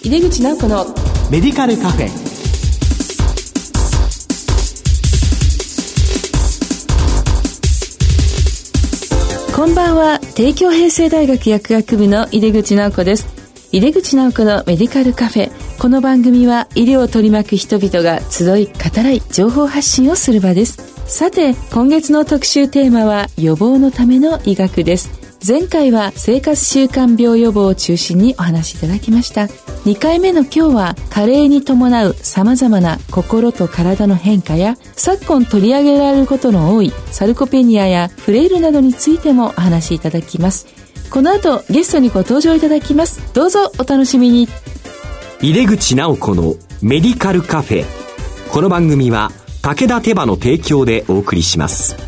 井出口直子のメディカルカフェ。こんばんは。帝京平成大学薬学部の井出口直子です。井出口直子のメディカルカフェ。この番組は医療を取り巻く人々が集い語らい情報発信をする場です。さて今月の特集テーマは予防のための医学です前回は生活習慣病予防を中心にお話しいただきました。2回目の今日は加齢に伴う様々な心と体の変化や昨今取り上げられることの多いサルコペニアやフレイルなどについてもお話しいただきます。この後ゲストにご登場いただきます。どうぞお楽しみに。入れ口直子のメディカルカフェ。この番組は武田手羽の提供でお送りします。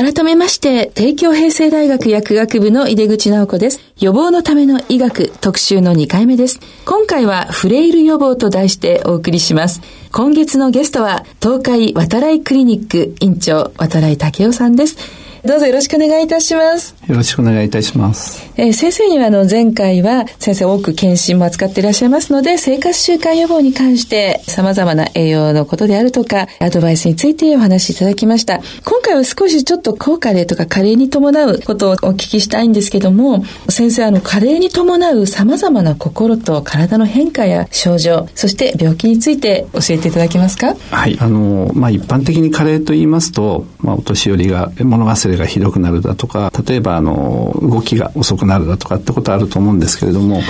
改めまして、帝京平成大学薬学部の井出口直子です。予防のための医学特集の2回目です。今回はフレイル予防と題してお送りします。今月のゲストは、東海渡来クリニック院長、渡来武雄さんです。どうぞよろしくお願いいたします。よろしくお願いいたします。えー、先生にはあの前回は先生多く検診も扱っていらっしゃいますので、生活習慣予防に関して様々な栄養のことであるとか、アドバイスについてお話しいただきました。今回は少しちょっと高加齢とか加齢に伴うことをお聞きしたいんですけども、先生あの加齢に伴う様々な心と体の変化や症状、そして病気について教えていただけますか？はい。あの、まあ、一般的に加齢と言いますと、まあ、お年寄りが物忘れれがひどくなるだとか例えばあの動きが遅くなるだとかってことあると思うんですけれども、はい、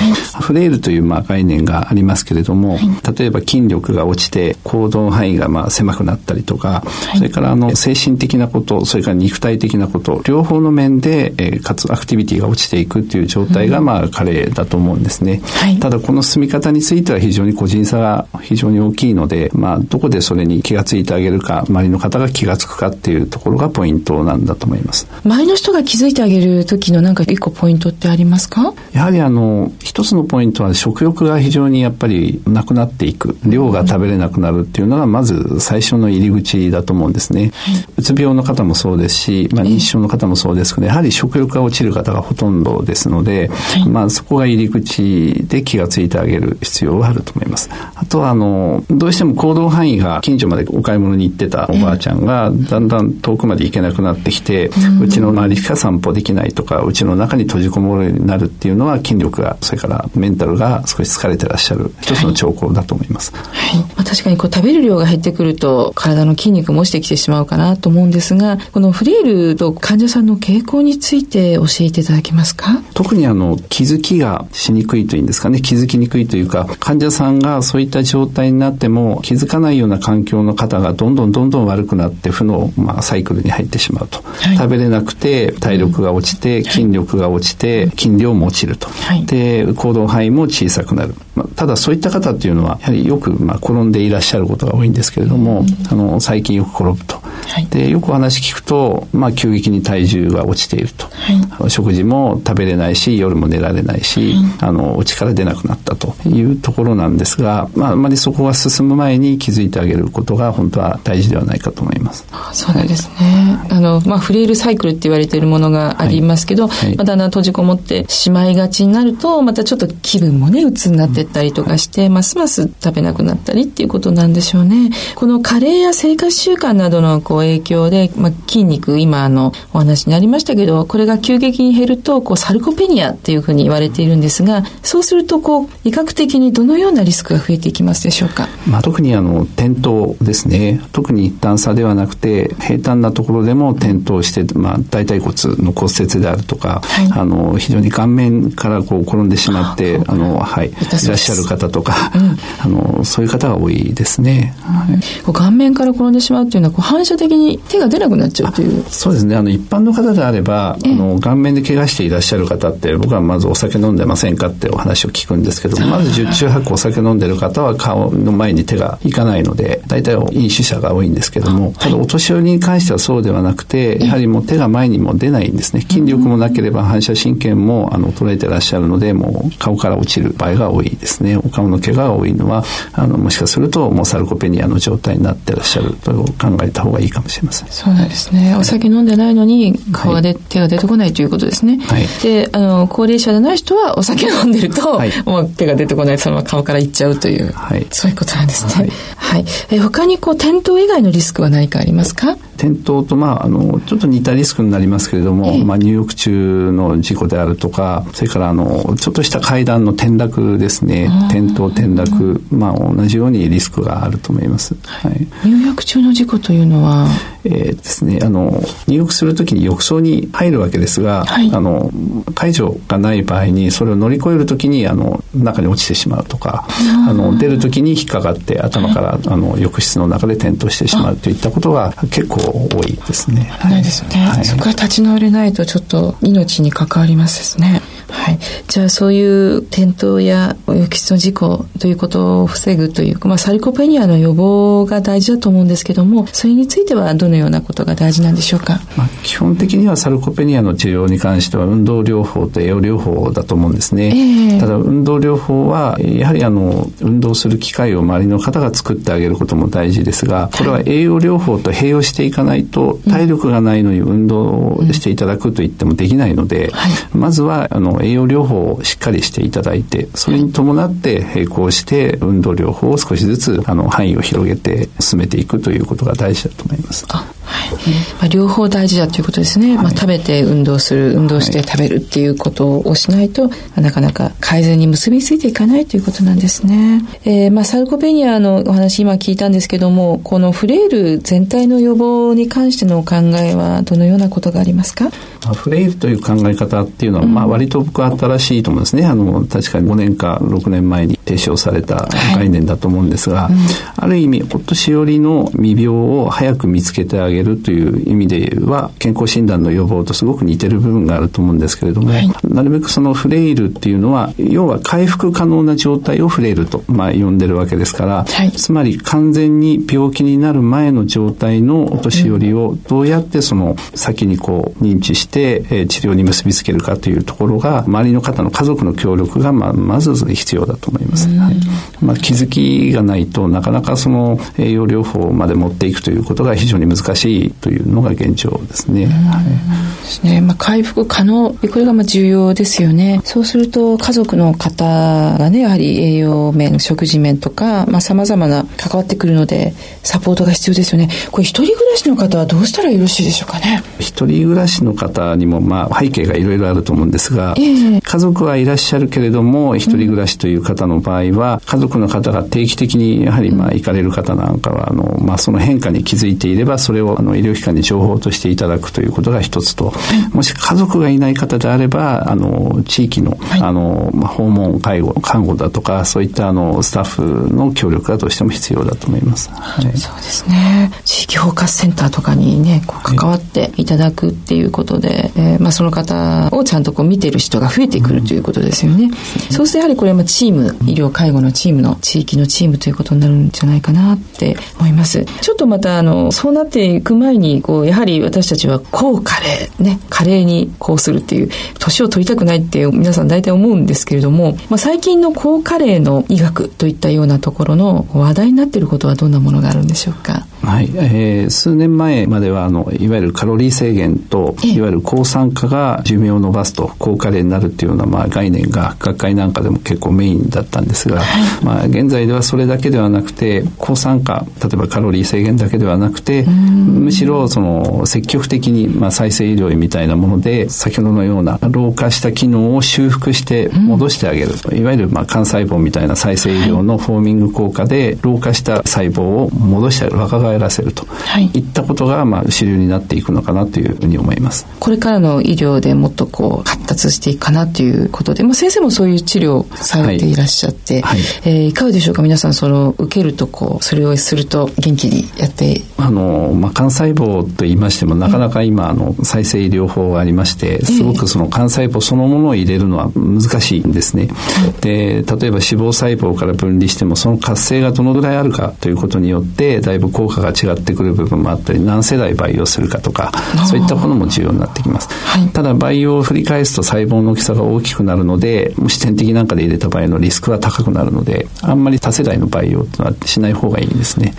フレイルというまあ概念がありますけれども、はい、例えば筋力が落ちて行動範囲がまあ狭くなったりとか、はい、それからあの精神的なことそれから肉体的なこと両方の面で、えー、かつアクティビティが落ちていくっていう状態がまあ加齢だと思うんですね、ただこの進み方については非常に個人差が非常に大きいので、まあ、どこでそれに気がついてあげるか周りの方が気がつくかっていうところがポイントなんだと思います。周りの人が気づいてあげる時のなんか一個ポイントってありますか？やはりあの一つのポイントは食欲が非常にやっぱりなくなっていく。量が食べれなくなるっていうのがまず最初の入り口だと思うんですね、はい、うつ病の方もそうですし、まあ、認知症の方もそうですけどやはり食欲が落ちる方がほとんどですので、はい、まあ、そこが入り口で気がついてあげる必要はあると思います。あとはあのどうしても行動範囲が近所までお買い物に行ってたおばあちゃんがだんだん遠くまで行けなくなってきて、うちの周りしか散歩できないとかうちの中に閉じこもるようになるっていうのは筋力がそれからメンタルが少し疲れてらっしゃる一つの兆候だと思います、はい、はい、まあ、確かにこう食べる量が減ってくると体の筋肉も落ちてきてしまうかなと思うんですがこのフレイルと患者さんの傾向について教えていただけますか？特にあの気づきがしにくいというんですかね。気づきにくいというか患者さんがそういった状態になっても気づかないような環境の方がどんどんどんどん悪くなって負の、まあ、サイクルに入ってしまうと、はい、食べれなくて体力が落ちて、筋力が落ちて、筋量も落ちると。で、行動範囲も小さくなる。まあ、ただそういった方っていうのは、やはりよく、まあ、転んでいらっしゃることが多いんですけれども、あの、最近よく転ぶと。で、よくお話聞くと、まあ、急激に体重が落ちていると。食事も食べれないし、夜も寝られないし、あの、お力出なくなったというところなんですが、まあ、あまりそこが進む前に気づいてあげることが本当は大事ではないかと思います。そうなんですね。はい、あの、まあ、フレイルサイクルって言われているものがありますけど、はいはい、まあ、だんだん閉じこもってしまいがちになると、またちょっと気分もね、鬱になってったりとかして、ますます食べなくなったりっていうことなんでしょうね。この加齢や生活習慣などのこう影響で、まあ、筋肉、今あの、お話にありましたけど、これが急激に減ると、こう、サルコペニアっていうふうに言われているんですが、そうすると、こう、医学的にどのようなリスクが増えていきますでしょうか、まあ、特にあの転倒ですね。特に一旦差ではなくて平坦なところでも転倒して、まあ、大腿骨の骨折であるとか、はい、あの非常に顔面からこう転んでしまってあの、はい、いらっしゃる方とか、うん、あのそういう方が多いですね、はい、顔面から転んでしまうっていうのはこう反射的に手が出なくなっちゃうという。そうですね。あの一般の方であればあの顔面で怪我していらっしゃる方って僕はまずお酒飲んでませんかってお話を聞くんですけどまず十中八九お酒飲んでる方は顔の前に手がいかないので大体飲酒者が多いんですけどもただお年寄りに関してはそうではなくてやはりもう手が前にも出ないんですね。筋力もなければ反射神経もあの衰えてらっしゃるのでもう顔から落ちる場合が多いですね。お顔の怪我が多いのはあのもしかするともうサルコペニアの状態になってらっしゃると考えた方がいいかもしれません。そうなんですね。お酒飲んでないのに顔がで、はい、手が出てこないということですね、はい、であの高齢者でない人はお酒飲んでると、はい、もう手が出てこないそのまま顔からいっちゃうという、はい、そういうことなんですね。はい、え他にこう転倒以外のリスクは何かありますか？転倒と、まあ、あのちょっと似たリスクになりますけれども、ええ、まあ、入浴中の事故であるとかそれからあのちょっとした階段の転落ですね転倒転落、まあ、同じようにリスクがあると思います、はい、入浴中の事故というのはえー、ですねあの入浴するときに浴槽に入るわけですが、はい、あの介助がない場合にそれを乗り越えるときにあの中に落ちてしまうとかあの出るときに引っかかって頭から、はい、あの浴室の中で転倒してしまうといったことが結構多いですね。ないですね、はい、そこから立ち直れないとちょっと命に関わりますですね。はい、じゃあそういう転倒や浴室の事故ということを防ぐという、まあ、サリコペニアの予防が大事だと思うんですけどもそれについてはどのようなことが大事なんでしょうか、まあ、基本的にはサルコペニアの治療に関しては運動療法と栄養療法だと思うんですね、えー、ただ運動療法はやはりあの運動する機会を周りの方が作ってあげることも大事ですがこれは栄養療法と併用していかないと体力がないのに運動していただくと言ってもできないので、うんはい、まずはあの栄養療法をしっかりしていただいてそれに伴って並行して運動療法を少しずつあの範囲を広げて進めていくということが大事だと思います。はい、まあ、両方大事だということですね、はい、まあ、食べて運動する運動して食べるっていうことをしないと、なかなか改善に結びついていかないということなんですね、えー、まあ、サルコペニアのお話今聞いたんですけどもこのフレイル全体の予防に関してのお考えはどのようなことがありますか？フレイルという考え方っていうのは、まあ、割と僕は新しいと思うんですね。あの確かに5年か6年前に提唱された概念だと思うんですが、はいうん、ある意味お年寄りの未病を早く見つけてあげるという意味では健康診断の予防とすごく似てる部分があると思うんですけれども、はい、なるべくそのフレイルっていうのは要は回復可能な状態をフレイルと、まあ、呼んでるわけですから、はい、つまり完全に病気になる前の状態のお年寄りをどうやってその先にこう認知して、えー、治療に結びつけるかというところが周りの方の家族の協力がまあまず必要だと思います。はい。まあ、気づきがないとなかなかその栄養療法まで持っていくということが非常に難しいというのが現状ですね。はい、ですね。まあ、回復可能、これがまあ重要ですよね。そうすると家族の方がね、やはり栄養面、食事面とか、まあ、様々な関わってくるので、サポートが必要ですよね。これ一人暮らしの方はどうしたらよろしいでしょうかね？一人暮らしの方にも、まあ、背景がいろいろあると思うんですが、えー、家族はいらっしゃるけれども、一人暮らしという方の場合は、家族の方が定期的にやはりまあ行かれる方なんかはあの、まあ、その変化に気づいていればそれをあの医療機関に情報としていただくということが一つと、もし家族がいない方であればあの地域の,、あのまあ、訪問介護看護だとかそういったあのスタッフの協力がどうしても必要だと思います。はい、そうですね。地域包括センターとかにねこう関わっていただくっていうことで、えーまあ、その方をちゃんとこう見てる人が増えてくるということですよね。うん、そうするとやはりこれはチーム医療介護のチームの地域のチームということになるんじゃないかなって思います。ちょっとまたあのそうなっていく前にこうやはり私たちは高加齢ね加齢にこうするっていう年を取りたくないって皆さん大体思うんですけれども、まあ、最近の高加齢の医学といったようなところの話題になっていることはどんなものがあるんでしょうか？はい、えー、数年前まではあのいわゆるカロリー制限といわゆる抗酸化が寿命を延ばすと高カレーになるっていうようなまあ概念が学会なんかでも結構メインだったんですが、はい、まあ現在ではそれだけではなくて抗酸化例えばカロリー制限だけではなくてむしろその積極的にまあ再生医療みたいなもので先ほどのような老化した機能を修復して戻してあげる、いわゆるまあ幹細胞みたいな再生医療のフォーミング効果で老化した細胞を戻してあげる。若返らせると、はい、いったことがまあ主流になっていくのかなというふうに思います。これからの医療でもっとこう発達していくかなということで、まあ、先生もそういう治療されていらっしゃって、はい。はい、えー、いかがでしょうか？皆さんその受けるとこうそれをすると元気にやって。あの、まあ、幹細胞と言いましてもなかなか今、あの再生医療法がありましてすごくその幹細胞そのものを入れるのは難しいんですね。で例えば脂肪細胞から分離してもその活性がどのぐらいあるかということによってだいぶ効果が違ってくる部分もあったり何世代培養するかとかそういったものも重要になってきます。はい、ただ培養を繰り返すと細胞の大きさが大きくなるので無視点滴なんかで入れた場合のリスクは高くなるのであんまり多世代の培養とはしない方がいいんですね。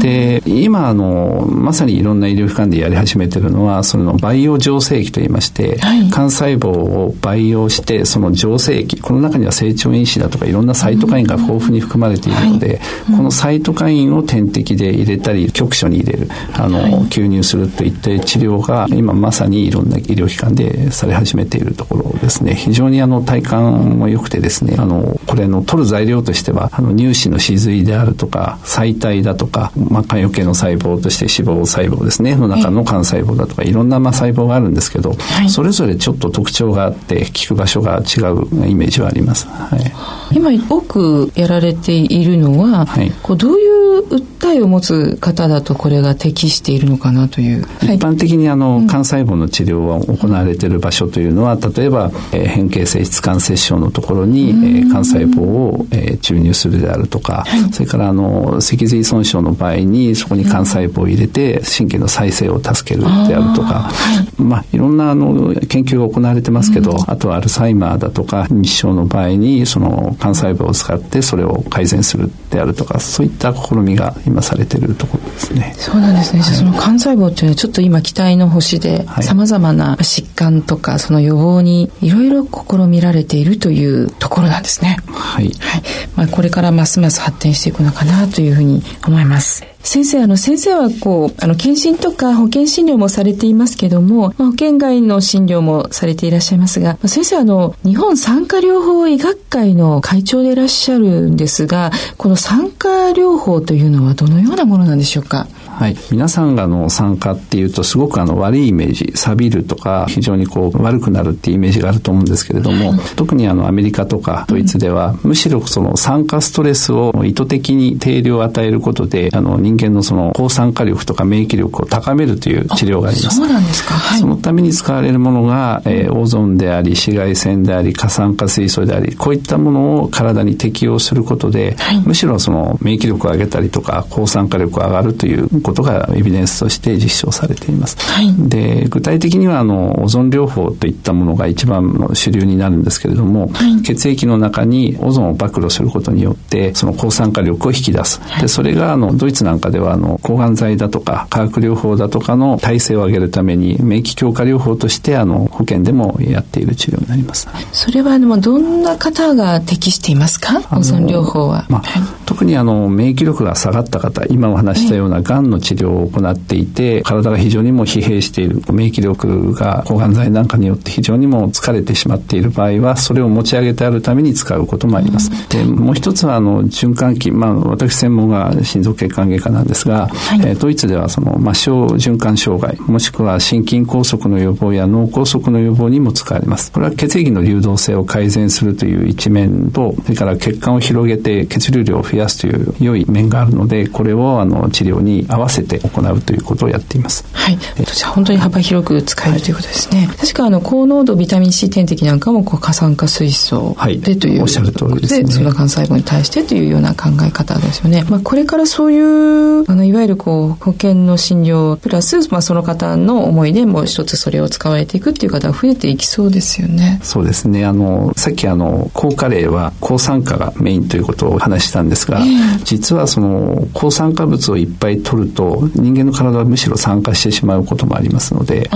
で今あのまさにいろんな医療機関でやり始めてるのはその培養浄成液といいまして、はい、幹細胞を培養してその浄成液この中には成長因子だとかいろんなサイトカインが豊富に含まれているので、はい。このサイトカインを点滴で入れたり局所に入れるあの、吸入するといった治療が今まさにいろんな医療機関でされ始めているところですね。非常にあの体感も良くてですねあのこれの取る材料としてはあの乳歯の歯髄であるとか細体だとか、まあ、肝余計の細胞として脂肪細胞ですねの中の幹細胞だとかいろんなまあ細胞があるんですけど、はい、それぞれちょっと特徴があって効く場所が違うイメージはあります。はい、今多くやられているのは、はい、こうどういう訴えを持つ方だとこれが適しているのかなという。一般的にあの、幹細胞の治療が行われている場所というのは例えば、えー、変形性質感染症のところに、えー、幹細胞を、えー、注入するであるとか、はい、それからあの脊髄損傷の場合にそこに幹細胞を入れて神経の再生を助けるであるとか、はい、まあいろんなあの研究が行われてますけど、あとはアルツハイマーだとか認知症の場合にその幹細胞を使ってそれを改善するであるとかそういった試みが今されているところですね。そうなんですね。はい、その幹細胞っていうのはちょっと今期待の星でさまざまな疾患とかその予防にいろいろ試みられているというところなんですね。はい。はい。まあこれからますます発展していくのかなというふうに思います。先生、あの、先生はこう、あの、検診とか保険診療もされていますけども、まあ、保険外の診療もされていらっしゃいますが、まあ、先生、あの、日本産科療法医学会の会長でいらっしゃるんですが、この産科療法というのはどのようなものなんでしょうか？はい、皆さんがの酸化っていうとすごくあの悪いイメージ錆びるとか非常にこう悪くなるっていうイメージがあると思うんですけれども、はい、特にあのアメリカとかドイツでは、むしろその酸化ストレスを意図的に定量を与えることであの人間のその抗酸化力とか免疫力を高めるという治療があります。そうなんですか、はい、そのために使われるものが、えー、オゾンであり紫外線であり過酸化水素でありこういったものを体に適用することで、はい、むしろその免疫力を上げたりとか抗酸化力が上がるということがエビデンススとして実証されています。はい、で具体的にはあのオゾン療法といったものが一番の主流になるんですけれども、はい、血液の中にオゾンを暴露することによってその抗酸化力を引き出す。でそれがあのドイツなんかではあの抗がん剤だとか化学療法だとかの耐性を上げるために免疫強化療法としてあの保険でもやっている治療になります。それはあのどんな方が適していますか？オゾン療法は。まあ、はい、特にあの免疫力が下がった方今お話したようながんの治療を行っていて体が非常にも疲弊している免疫力が抗がん剤なんかによって非常にも疲れてしまっている場合はそれを持ち上げてあるために使うこともあります。でもう一つはあの循環器、まあ、私専門が心臓血管外科なんですが、はい、えー、ドイツではその末梢循環障害もしくは心筋梗塞の予防や脳梗塞の予防にも使われます。これは血液の流動性を改善するという一面とそれから血管を広げて血流量を増やすという良い面があるのでこれをあの治療に合わせて行うということをやっています。はい。えっと、じゃあ本当に幅広く使えるということですね。はい、確かあの高濃度ビタミン C 点滴なんかもこう過酸化水素でという、はい、おっしゃる通りです、ね、そのがん細胞に対してというような考え方ですよね。まあこれからそういうあのいわゆるこう保険の診療プラスまあその方の思いでもう一つそれを使われていくっていう方が増えていきそうですよね。そうですね。あのさっきあの高カレーは抗酸化がメインということを話したんですが、えー、実はその抗酸化物をいっぱい取ると人間の体はむしろ酸化してしまうこともありますので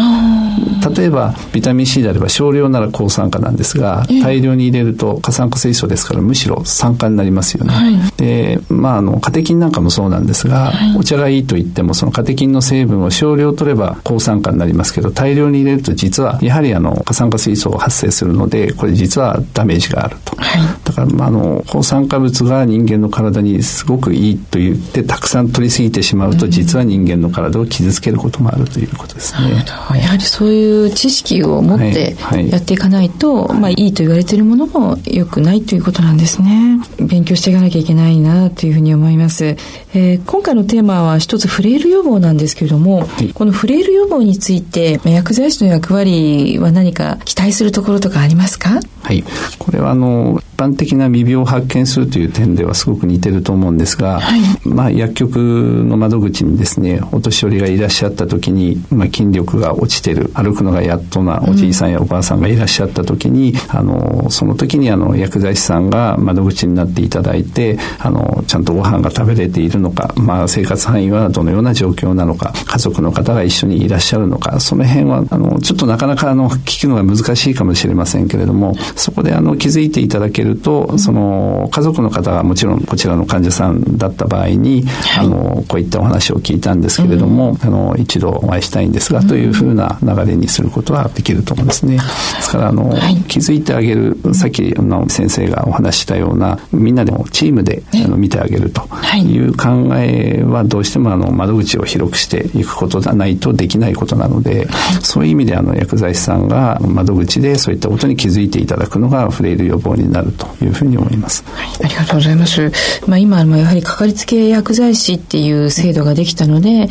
例えばビタミン C であれば少量なら抗酸化なんですが大量に入れると過酸化水素ですからむしろ酸化になりますよね、はい、でまああのカテキンなんかもそうなんですが、はい、お茶がいいと言ってもそのカテキンの成分を少量取れば抗酸化になりますけど大量に入れると実はやはりあの過酸化水素が発生するのでこれ実はダメージがあると、はい、だからまああの抗酸化物が人間の体にすごくいいと言ってたくさん取りすぎてしまうと、実は人間の体を傷つけることもあるということですね。やはりそういう知識を持ってやっていかないと、はいはい、まあいいと言われているものも良くないということなんですね。勉強していかなきゃいけないなというふうに思います。えー、今回のテーマは一つフレイル予防なんですけれども、はい、このフレイル予防について薬剤師の役割は何か期待するところとかありますか？はい。これはあの、一般的な未病を発見するという点ではすごく似てると思うんですが、はい、まあ薬局の窓口にですね、お年寄りがいらっしゃった時に、まあ筋力が落ちてる、歩くのがやっとなおじいさんやおばあさんがいらっしゃった時に、うん、あの、その時にあの薬剤師さんが窓口になっていただいて、あの、ちゃんとご飯が食べれているのか、まあ生活範囲はどのような状況なのか、家族の方が一緒にいらっしゃるのか、その辺は、あの、ちょっとなかなかあの、聞くのが難しいかもしれませんけれども、そこであの気づいていただけると、その家族の方がもちろんこちらの患者さんだった場合に、はい、あのこういったお話を聞いたんですけれども、うん、あの一度お会いしたいんですが、というふうな流れにすることはできると思うんですね。ですからあの、はい、気づいてあげるさっきの先生がお話したようなみんなでもチームで、あの見てあげるとい。う考えはどうしてもあの窓口を広くしていくことがないとできないことなので、そういう意味であの薬剤師さんが窓口でそういったことに気づいていただくのがフレイル予防になるというふうに思います。はい、ありがとうございます。まあ、今もやはりかかりつけ薬剤師っていう制度ができたので、うん、ま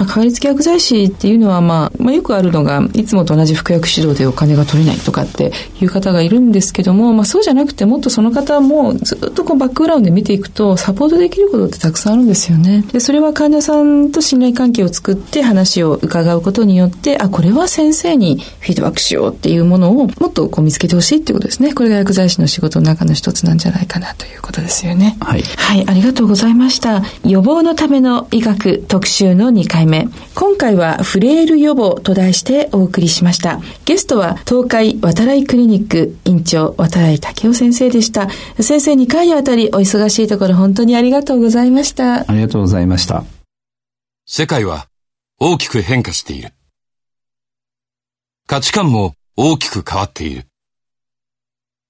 あ、かかりつけ薬剤師っていうのは、まあ、まあ、よくあるのが、いつもと同じ服薬指導でお金が取れないとかっていう方がいるんですけども、まあ、そうじゃなくて、もっとその方もずっとこうバックグラウンドで見ていくと、サポートできることってたくさんあるんですよね。で、それは患者さんと信頼関係を作って話を伺うことによって、あ、これは先生にフィードバックしようっていうものをもっとこう見つけてほしいっていうことですね。これが薬剤師の仕事の中の一つなんじゃないかなということですよね。はい。はい、ありがとうございました。予防のための医学特集の2回目。今回はフレイル予防と題してお送りしました。ゲストは東海渡来クリニック院長渡来武雄先生でした。先生2回にわたりお忙しいところ本当にありがとうございました。ありがとうございました。世界は大きく変化している。価値観も大きく変わっている。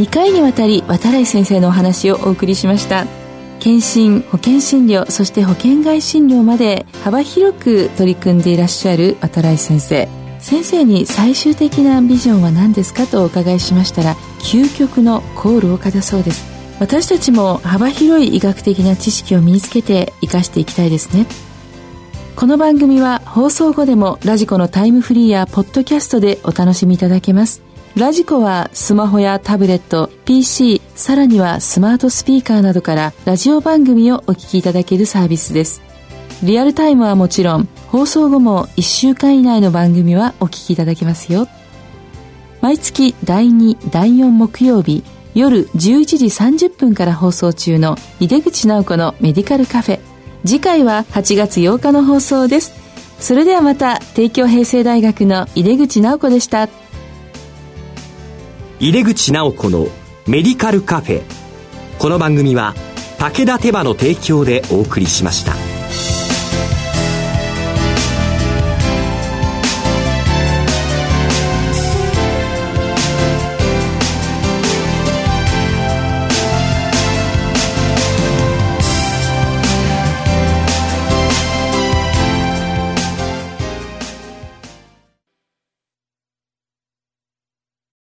2回にわたり渡来先生のお話をお送りしました。検診、保険診療、そして保険外診療まで幅広く取り組んでいらっしゃる渡来先生。先生に最終的なビジョンは何ですかとお伺いしましたら、究極のコール岡だそうです。私たちも幅広い医学的な知識を身につけて活かしていきたいですね。この番組は放送後でもラジコのタイムフリーやポッドキャストでお楽しみいただけます。ラジコはスマホやタブレット、PC、さらにはスマートスピーカーなどからラジオ番組をお聞きいただけるサービスです。リアルタイムはもちろん、放送後も1週間以内の番組はお聞きいただけますよ。毎月第2、第4木曜日、夜11時30分から放送中の井出口直子のメディカルカフェ。次回は8月8日の放送です。それではまた、帝京平成大学の井出口直子でした。入出口直子のメディカルカフェこの番組は武田手羽の提供でお送りしました。